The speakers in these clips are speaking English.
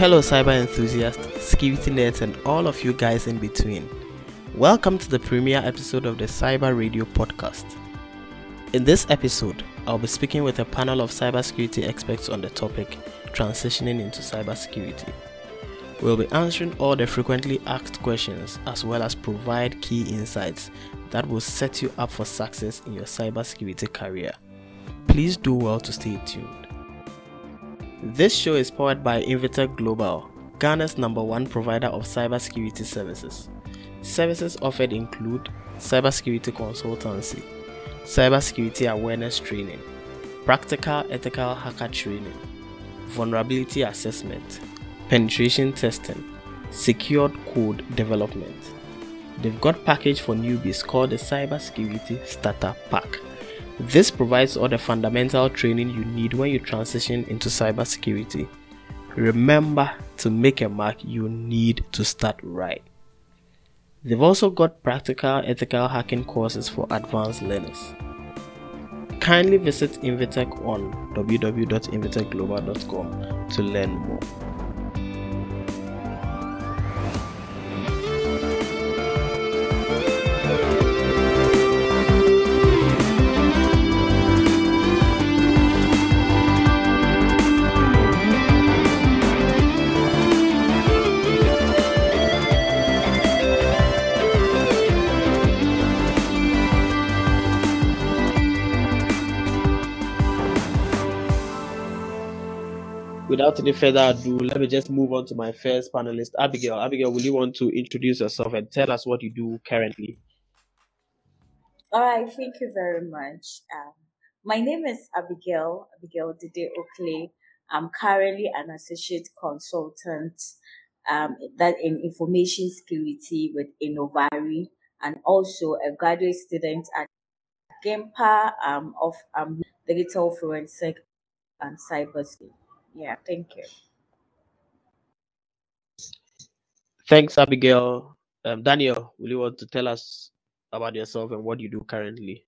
Hello, cyber enthusiasts, security nerds, and all of you guys in between. Welcome to the premiere episode of the Cyber Radio podcast. In this episode, I'll be speaking with a panel of cybersecurity experts on the topic transitioning into cybersecurity. We'll be answering all the frequently asked questions as well as provide key insights that will set you up for success in your cybersecurity career. Please do well to stay tuned. This show is powered by Inveteck Global, Ghana's number one provider of cybersecurity services. Services offered include cybersecurity consultancy, cybersecurity awareness training, practical ethical hacker training, vulnerability assessment, penetration testing, secured code development. They've got package for newbies called the Cybersecurity Starter Pack this provides all the fundamental training you need when you transition into cybersecurity. Remember to make a mark, you need to start right. They've also got practical ethical hacking courses for advanced learners. Kindly visit Inveteck on www.inveteckglobal.com to learn more. Without any further ado, let me just move on to my first panelist, Abigail. Abigail, will you want to introduce yourself and tell us what you do currently? All right, thank you very much. Um, my name is Abigail, Abigail Dide Oakley. I'm currently an associate consultant um, that in information security with Innovari and also a graduate student at GIMPA um, of um, digital forensic and cybersecurity. Yeah, thank you. Thanks, Abigail. Um, Daniel, will you want to tell us about yourself and what you do currently?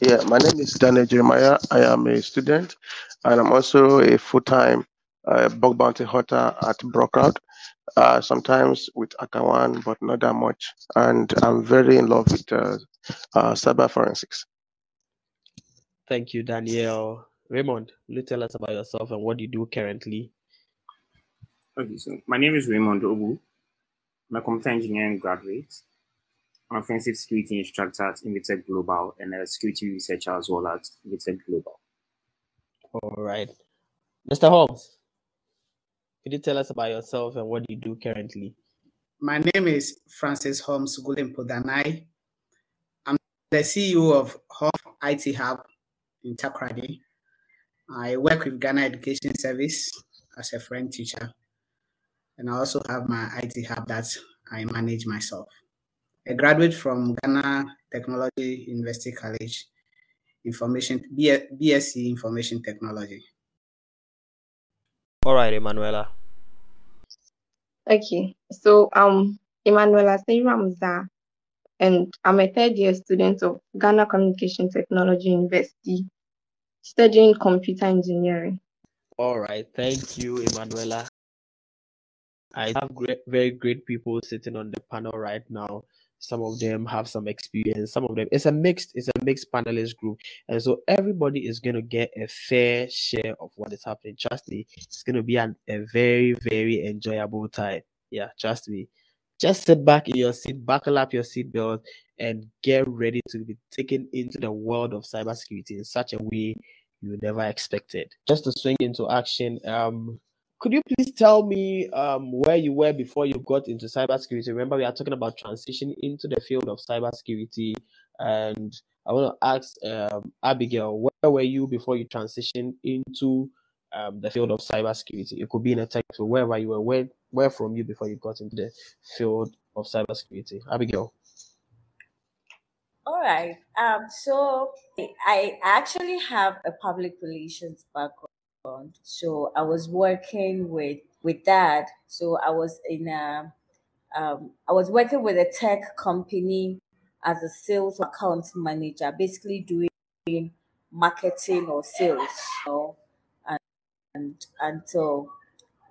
Yeah, my name is Daniel Jeremiah. I am a student and I'm also a full time uh, bug bounty hunter at Bugcrowd. Uh, sometimes with HackerOne, but not that much. And I'm very in love with uh, uh, cyber forensics. Thank you, Daniel. Raymond, will you tell us about yourself and what you do currently? Okay, so my name is Raymond Obu. I'm a computer engineering graduate. I'm an offensive security instructor at Inveteck Global and a security researcher as well at Inveteck Global. All right. Mr. Holmes, could you tell us about yourself and what you do currently? My name is Francis Holmes Gulimpodanai. I'm the CEO of Hub IT Hub in Takoradi. I work with Ghana Education Service as a French teacher, and I also have my IT hub that I manage myself. A graduate from Ghana Technology University College, Information BSc Information Technology. All right, Emanuela. Okay, so um, Emanuela Seiramza, and I'm a third year student of Ghana Communication Technology University studying computer engineering. All right, thank you, Emanuela. I have great, very great people sitting on the panel right now. Some of them have some experience. Some of them it's a mixed, it's a mixed panelist group, and so everybody is gonna get a fair share of what is happening. Trust me, it's gonna be an, a very, very enjoyable time. Yeah, trust me. Just sit back in your seat, buckle up your seatbelt, and get ready to be taken into the world of cybersecurity in such a way you never expected. Just to swing into action, um, could you please tell me um, where you were before you got into cybersecurity? Remember, we are talking about transition into the field of cybersecurity, and I want to ask um, Abigail, where were you before you transitioned into um, the field of cybersecurity? It could be in a tech field, wherever you were. Where, where from you before you got into the field of cybersecurity? Abigail. All right. Um, so I actually have a public relations background. So I was working with with that. So I was in a um, I was working with a tech company as a sales account manager, basically doing marketing or sales. You and and, and so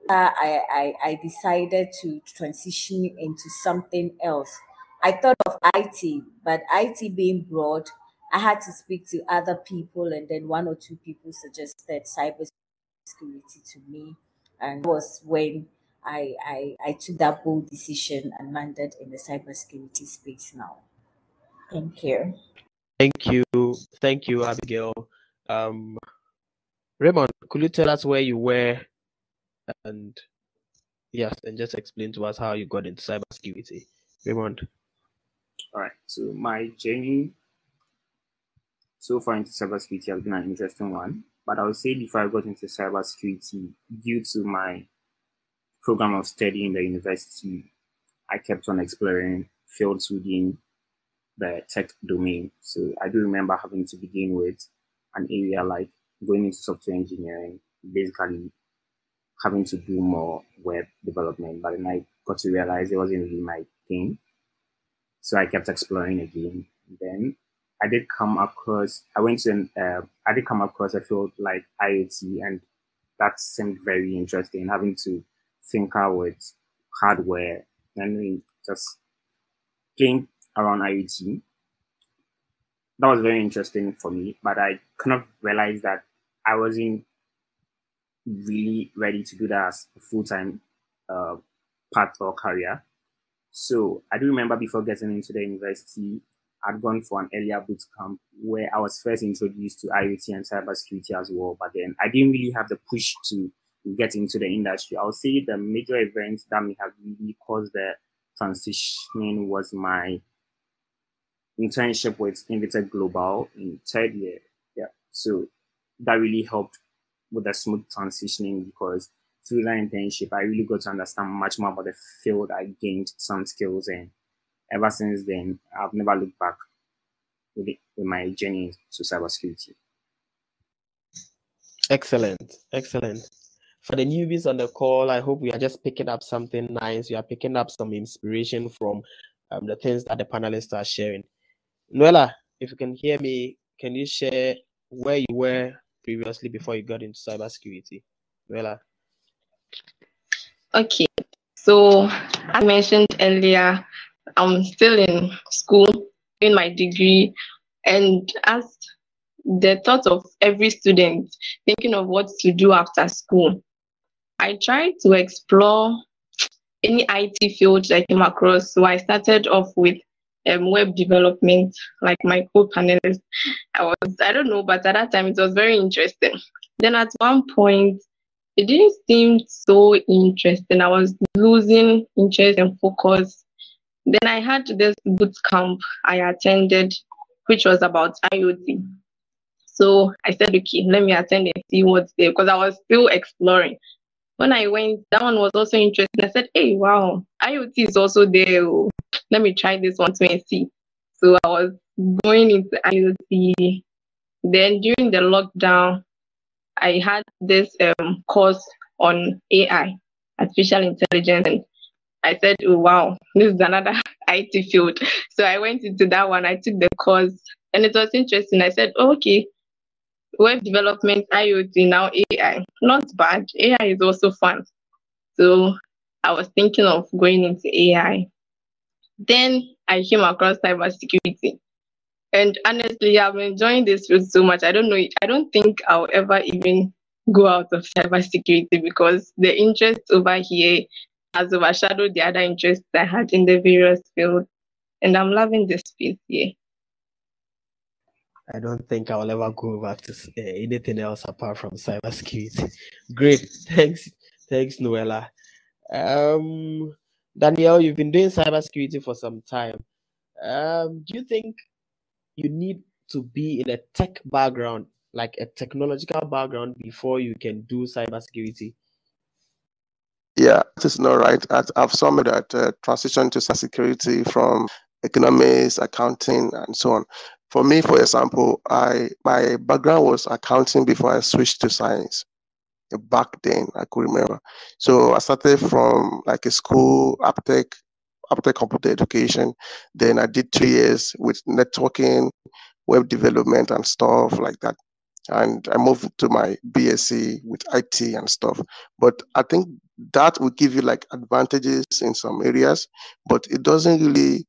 I, I, I decided to transition into something else. I thought of IT, but IT being broad, I had to speak to other people, and then one or two people suggested cybersecurity to me, and was when I, I I took that bold decision and landed in the cybersecurity space now. Thank you. Thank you, thank you, Abigail. Um, Raymond, could you tell us where you were, and yes, and just explain to us how you got into cybersecurity, Raymond? All right. So my journey so far into cybersecurity has been an interesting one. But I would say before I got into cybersecurity, due to my program of study in the university, I kept on exploring fields within the tech domain. So I do remember having to begin with an area like going into software engineering, basically having to do more web development. But then I got to realize it wasn't really my thing. So I kept exploring again. Then I did come across, I went to, uh, I did come across a field like IoT, and that seemed very interesting. Having to tinker with hardware and just playing around IoT. That was very interesting for me, but I kind of realized that I wasn't really ready to do that as a full time uh, path or career. So I do remember before getting into the university, I'd gone for an earlier boot camp where I was first introduced to IoT and cybersecurity as well. But then I didn't really have the push to get into the industry. I would say the major events that may have really caused the transitioning was my internship with Inveteck Global in third year. Yeah. So that really helped with the smooth transitioning because through that internship, I really got to understand much more about the field. I gained some skills, and ever since then, I've never looked back with, it, with my journey to cybersecurity. Excellent, excellent. For the newbies on the call, I hope we are just picking up something nice. We are picking up some inspiration from um, the things that the panelists are sharing. Noella, if you can hear me, can you share where you were previously before you got into cybersecurity? Noella. Okay, so I mentioned earlier, I'm still in school doing my degree, and as the thought of every student thinking of what to do after school, I tried to explore any IT field I came across. So I started off with um, web development, like my co-panelist. I was, I don't know, but at that time it was very interesting. Then at one point, it didn't seem so interesting. I was losing interest and focus. Then I had this boot camp I attended, which was about IoT. So I said, okay, let me attend and see what's there because I was still exploring. When I went, that one was also interesting. I said, hey, wow, IoT is also there. Oh, let me try this one to and see. So I was going into IoT. Then during the lockdown, I had this um, course on AI, artificial intelligence, and I said, oh, wow, this is another IT field. So I went into that one. I took the course, and it was interesting. I said, oh, okay, web development, IoT, now AI, not bad. AI is also fun. So I was thinking of going into AI. Then I came across cybersecurity. And honestly, I'm enjoying this field so much. I don't know, I don't think I'll ever even go out of cybersecurity because the interest over here has overshadowed the other interests I had in the various fields. And I'm loving this space here. I don't think I'll ever go back to uh, anything else apart from cybersecurity. Great, thanks, thanks, Noella. Um, Danielle, you've been doing cybersecurity for some time. Um, do you think you need to be in a tech background, like a technological background, before you can do cybersecurity? Yeah, it is not right. I've some that uh, transition to cybersecurity from economics, accounting, and so on. For me, for example, I my background was accounting before I switched to science. Back then, I could remember. So I started from like a school, Aptech, Aptech computer education. Then I did two years with networking, web development, and stuff like that. and I moved to my BSc with IT and stuff. But I think that will give you like advantages in some areas, but it doesn't really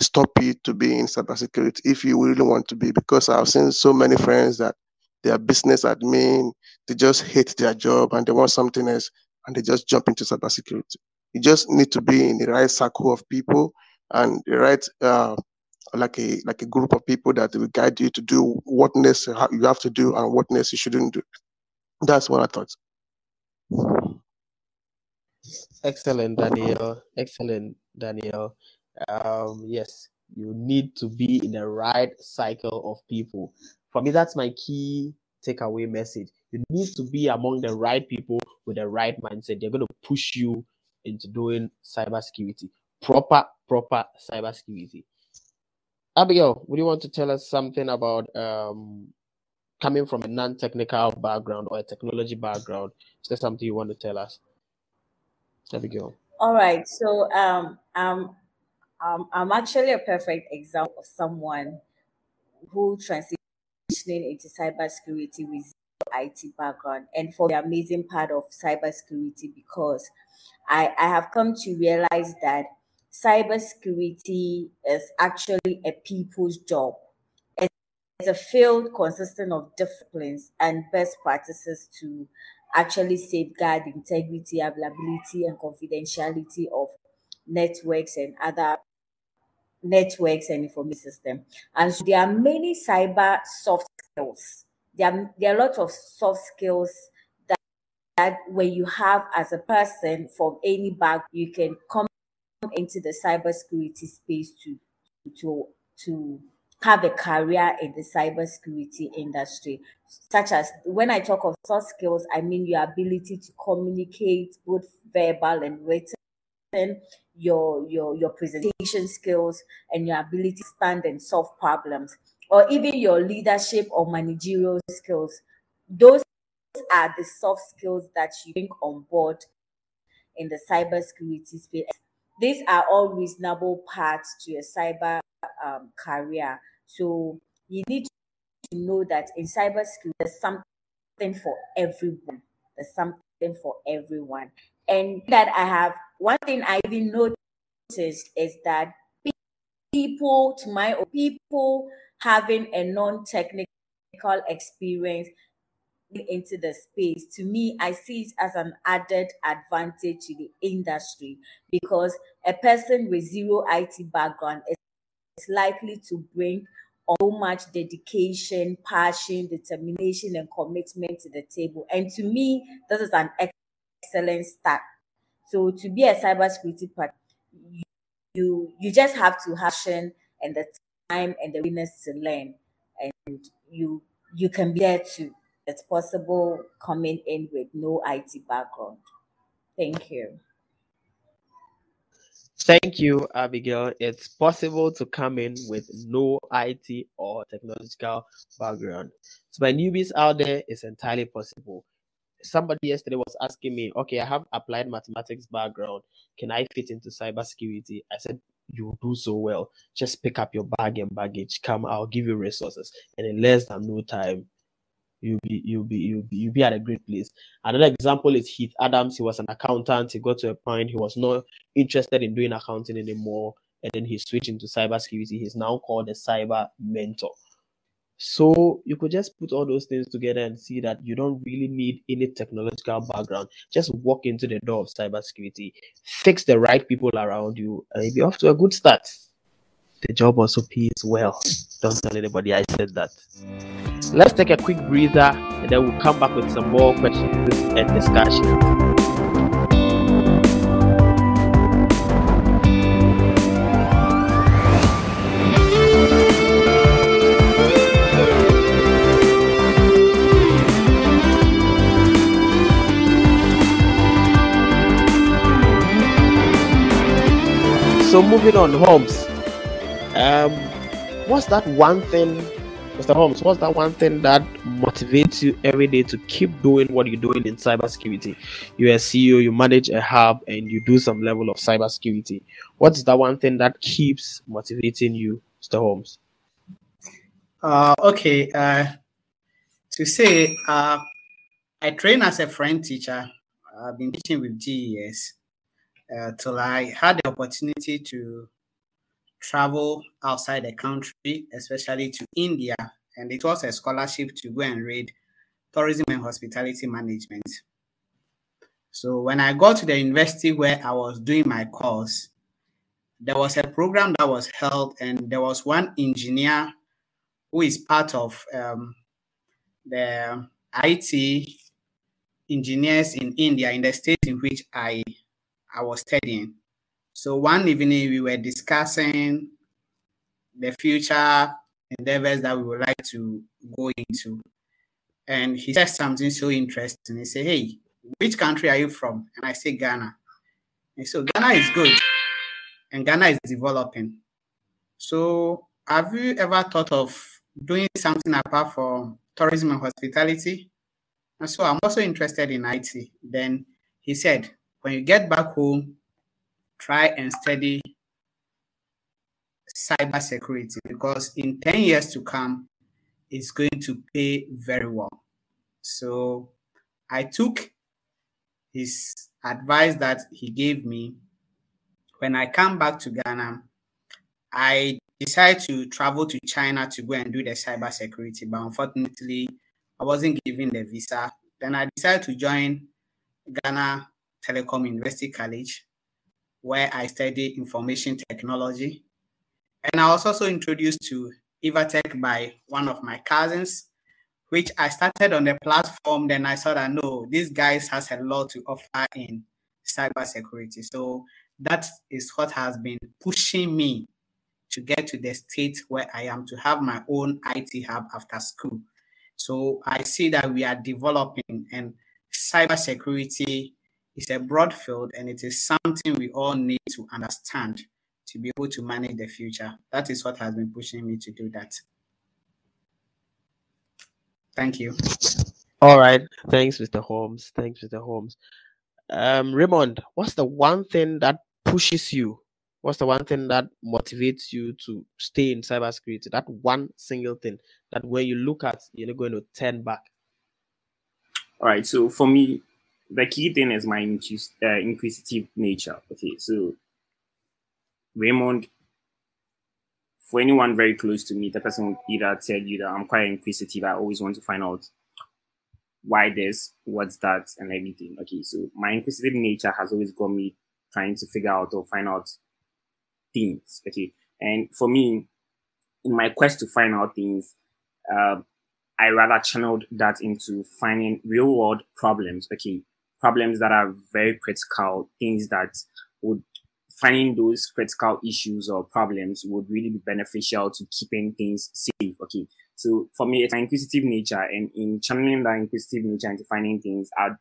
stop you to be in cybersecurity if you really want to be. Because I've seen so many friends that they are business admin, they just hate their job and they want something else, and they just jump into cybersecurity. You just need to be in the right circle of people and the right uh, like a like a group of people that will guide you to do what necessary you have to do and what necessary you shouldn't do. That's what I thought. Excellent, Daniel. Excellent, Daniel. Um, yes, you need to be in the right cycle of people. For me, that's my key takeaway message. You need to be among the right people with the right mindset. They're going to push you into doing cybersecurity, proper, proper cybersecurity. Abigail, would you want to tell us something about um, coming from a non-technical background or a technology background? Is there something you want to tell us? Abigail. All right. So um, um, um, I'm actually a perfect example of someone who transitioning into cybersecurity with IT background and for the amazing part of cybersecurity because I, I have come to realize that cybersecurity is actually a people's job. It's a field consisting of disciplines and best practices to actually safeguard integrity, availability, and confidentiality of networks and other networks and information systems. And so there are many cyber soft skills. There are, there are a lot of soft skills that, that when you have as a person from any back, you can come into the cybersecurity space to to to have a career in the cybersecurity industry, such as when I talk of soft skills, I mean your ability to communicate, both verbal and written, your your your presentation skills, and your ability to stand and solve problems, or even your leadership or managerial skills. Those are the soft skills that you bring on board in the cybersecurity space these are all reasonable parts to a cyber um, career. So you need to know that in cybersecurity, there's something for everyone. There's something for everyone. And that I have one thing I even noticed is that people, to my people having a non-technical experience into the space, to me, I see it as an added advantage to the industry because a person with zero IT background is likely to bring so much dedication, passion, determination, and commitment to the table. And to me, this is an excellent start. So to be a cybersecurity you, you you just have to have and the time and the willingness to learn, and you you can be there too it's possible coming in with no IT background. Thank you. Thank you, Abigail. It's possible to come in with no IT or technological background. So, my newbies out there, it's entirely possible. Somebody yesterday was asking me, okay, I have applied mathematics background. Can I fit into cybersecurity? I said, you do so well. Just pick up your bag and baggage. Come, I'll give you resources. And in less than no time, you'll be you'll be you'll be you'll be at a great place. Another example is Heath Adams. He was an accountant. He got to a point he was not interested in doing accounting anymore, and then he switched into cybersecurity. He's now called a cyber mentor. So you could just put all those things together and see that you don't really need any technological background. Just walk into the door of cybersecurity, fix the right people around you, and you'll be off to a good start. The job also pays well. Don't tell anybody I said that. Let's take a quick breather and then we'll come back with some more questions and discussion. Moving on, Holmes. Um, what's that one thing, Mr. Holmes? What's that one thing that motivates you every day to keep doing what you're doing in cybersecurity? You're a CEO, you manage a hub, and you do some level of cybersecurity. What's that one thing that keeps motivating you, Mr. Holmes? Uh, okay. Uh, to say, uh, I train as a French teacher. I've been teaching with GES uh, till I had the opportunity to travel outside the country, especially to India, and it was a scholarship to go and read tourism and hospitality management. So when I got to the university where I was doing my course, there was a program that was held, and there was one engineer who is part of um, the IT engineers in India, in the state in which I I was studying. So one evening we were discussing the future endeavors that we would like to go into. And he said something so interesting. He said, Hey, which country are you from? And I said, Ghana. And so Ghana is good and Ghana is developing. So have you ever thought of doing something apart from tourism and hospitality? And so I'm also interested in IT. Then he said, when you get back home, try and study cyber security because in 10 years to come, it's going to pay very well. So I took his advice that he gave me. When I come back to Ghana, I decided to travel to China to go and do the cyber security, but unfortunately, I wasn't given the visa. Then I decided to join Ghana Telecom University College, where I studied information technology. And I was also introduced to Inveteck by one of my cousins, which I started on the platform. Then I saw that no, these guys has a lot to offer in cybersecurity. So that is what has been pushing me to get to the state where I am to have my own IT hub after school. So I see that we are developing and cybersecurity is a broad field and it is something we all need to understand to be able to manage the future. That is what has been pushing me to do that. Thank you. All right. Thanks, Mr. Holmes. Thanks, Mr. Holmes. Um, Raymond, what's the one thing that pushes you? What's the one thing that motivates you to stay in cybersecurity? That one single thing that when you look at, you're not going to turn back. All right. So for me, the key thing is my uh, inquisitive nature. Okay, so Raymond, for anyone very close to me, the person would either tell you that I'm quite inquisitive. I always want to find out why this, what's that, and everything. Okay, so my inquisitive nature has always got me trying to figure out or find out things. Okay, and for me, in my quest to find out things, uh, I rather channeled that into finding real world problems. Okay, problems that are very critical, things that would finding those critical issues or problems would really be beneficial to keeping things safe. Okay. So for me, it's an inquisitive nature and in channeling that inquisitive nature into finding things, I'd,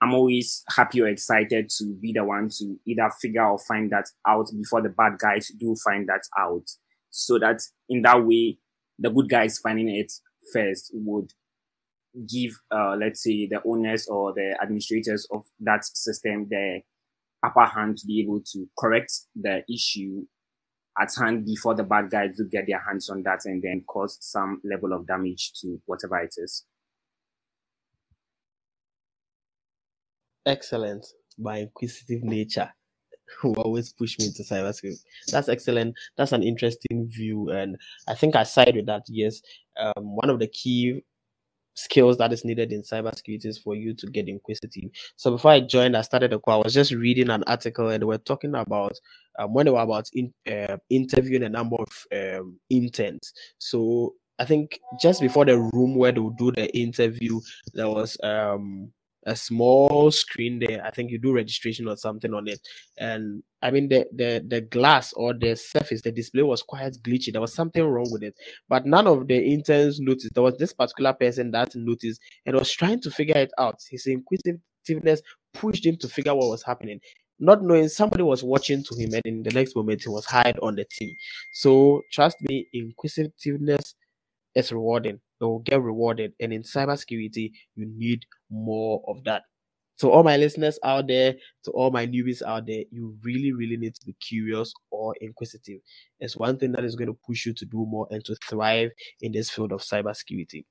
I'm always happy or excited to be the one to either figure or find that out before the bad guys do find that out. So that in that way, the good guys finding it first would give, uh, let's say, the owners or the administrators of that system the upper hand to be able to correct the issue at hand before the bad guys do get their hands on that and then cause some level of damage to whatever it is. Excellent. My inquisitive nature who always push me into cybersecurity. That's excellent. That's an interesting view, and I think I side with that. Yes, um, one of the key skills that is needed in cybersecurity is for you to get inquisitive. So before I joined, I started a call. I was just reading an article, and they were talking about um, when they were about in, uh, interviewing a number of um, interns. So I think just before the room where they would do the interview, there was um a small screen there. I think you do registration or something on it. And I mean the the the glass or the surface, the display was quite glitchy. There was something wrong with it. But none of the interns noticed. There was this particular person that noticed and was trying to figure it out. His inquisitiveness pushed him to figure what was happening. Not knowing somebody was watching to him, and in the next moment he was hired on the team. So trust me, inquisitiveness is rewarding they will get rewarded. And in cybersecurity, you need more of that. So, all my listeners out there, to all my newbies out there, you really, really need to be curious or inquisitive. It's one thing that is going to push you to do more and to thrive in this field of cybersecurity.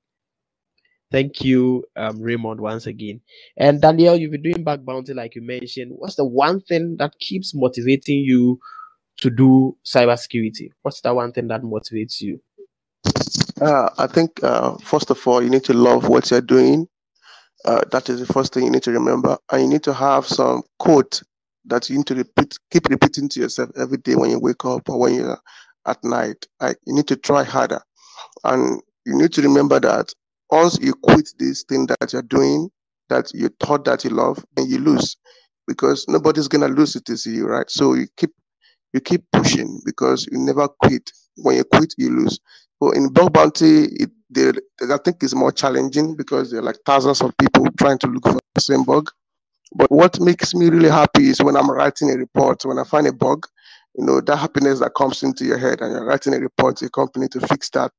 Thank you, um, Raymond, once again. And Daniel, you've been doing bug bounty, like you mentioned. What's the one thing that keeps motivating you to do cybersecurity? What's the one thing that motivates you? Uh, I think, uh, first of all, you need to love what you're doing. Uh, that is the first thing you need to remember. And you need to have some quote that you need to repeat, keep repeating to yourself every day when you wake up or when you're at night. Like you need to try harder. And you need to remember that once you quit this thing that you're doing, that you thought that you love, and you lose. Because nobody's gonna lose it to see you, right? So you keep you keep pushing because you never quit. When you quit, you lose. But in bug bounty, it, they, I think it's more challenging because there are like thousands of people trying to look for the same bug. But what makes me really happy is when I'm writing a report, when I find a bug, you know, that happiness that comes into your head and you're writing a report to a company to fix that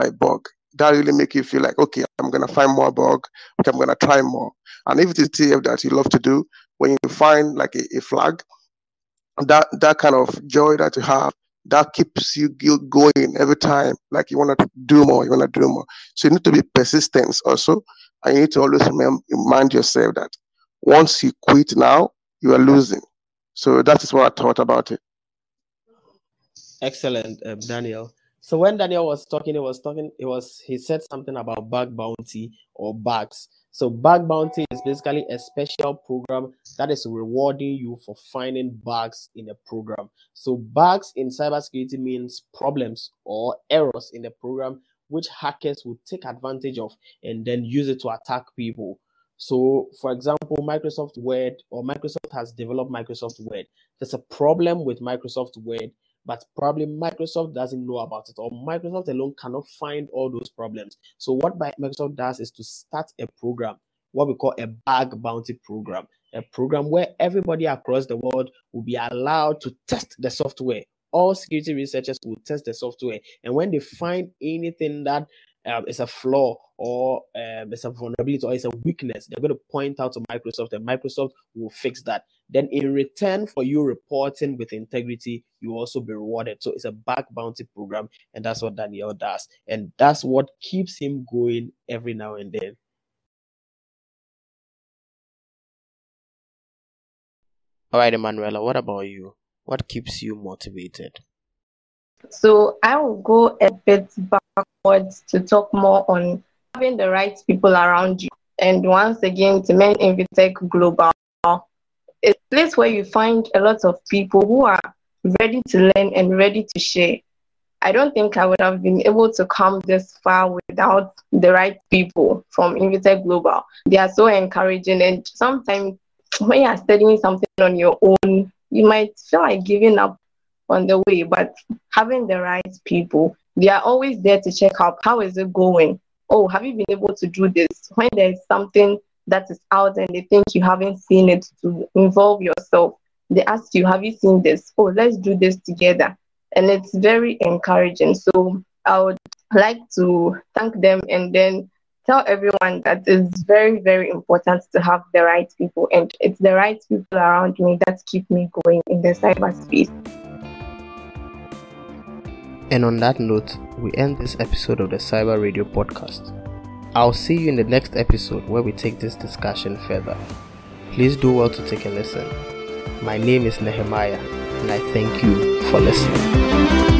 uh, bug. That really make you feel like, okay, I'm gonna find more bug, okay, I'm gonna try more. And if it is TF that you love to do, when you find like a, a flag, that that kind of joy that you have, that keeps you going every time. Like you want to do more, you want to do more. So you need to be persistent also, and you need to always remind yourself that once you quit now, you are losing. So that is what I thought about it. Excellent, uh, Daniel. So when Daniel was talking, he was talking, he was he said something about bug bounty or bugs. So bug bounty is basically a special program that is rewarding you for finding bugs in a program. So bugs in cybersecurity means problems or errors in the program which hackers will take advantage of and then use it to attack people. So, for example, Microsoft Word or Microsoft has developed Microsoft Word. There's a problem with Microsoft Word, but probably Microsoft doesn't know about it, or Microsoft alone cannot find all those problems. So, what Microsoft does is to start a program, what we call a bug bounty program, a program where everybody across the world will be allowed to test the software. All security researchers will test the software, and when they find anything that um, it's a flaw or um, it's a vulnerability or it's a weakness, they're going to point out to Microsoft and Microsoft will fix that. Then, in return for you reporting with integrity, you also be rewarded. So, it's a bug bounty program, and that's what Daniel does. And that's what keeps him going every now and then. All right, Emanuela, what about you? What keeps you motivated? So I will go a bit to talk more on having the right people around you. And once again, to main Inveteck Global, a place where you find a lot of people who are ready to learn and ready to share. I don't think I would have been able to come this far without the right people from Inveteck Global. They are so encouraging, and sometimes when you are studying something on your own, you might feel like giving up on the way, but having the right people, they are always there to check up. How is it going? Oh, have you been able to do this? When there's something that is out and they think you haven't seen it to involve yourself, they ask you, Have you seen this? Oh, let's do this together. And it's very encouraging. So I would like to thank them and then tell everyone that it's very, very important to have the right people. And it's the right people around me that keep me going in the cyberspace. And on that note, we end this episode of the Cyber Radio podcast. I'll see you in the next episode where we take this discussion further. Please do well to take a listen. My name is Nehemiah, and I thank you for listening.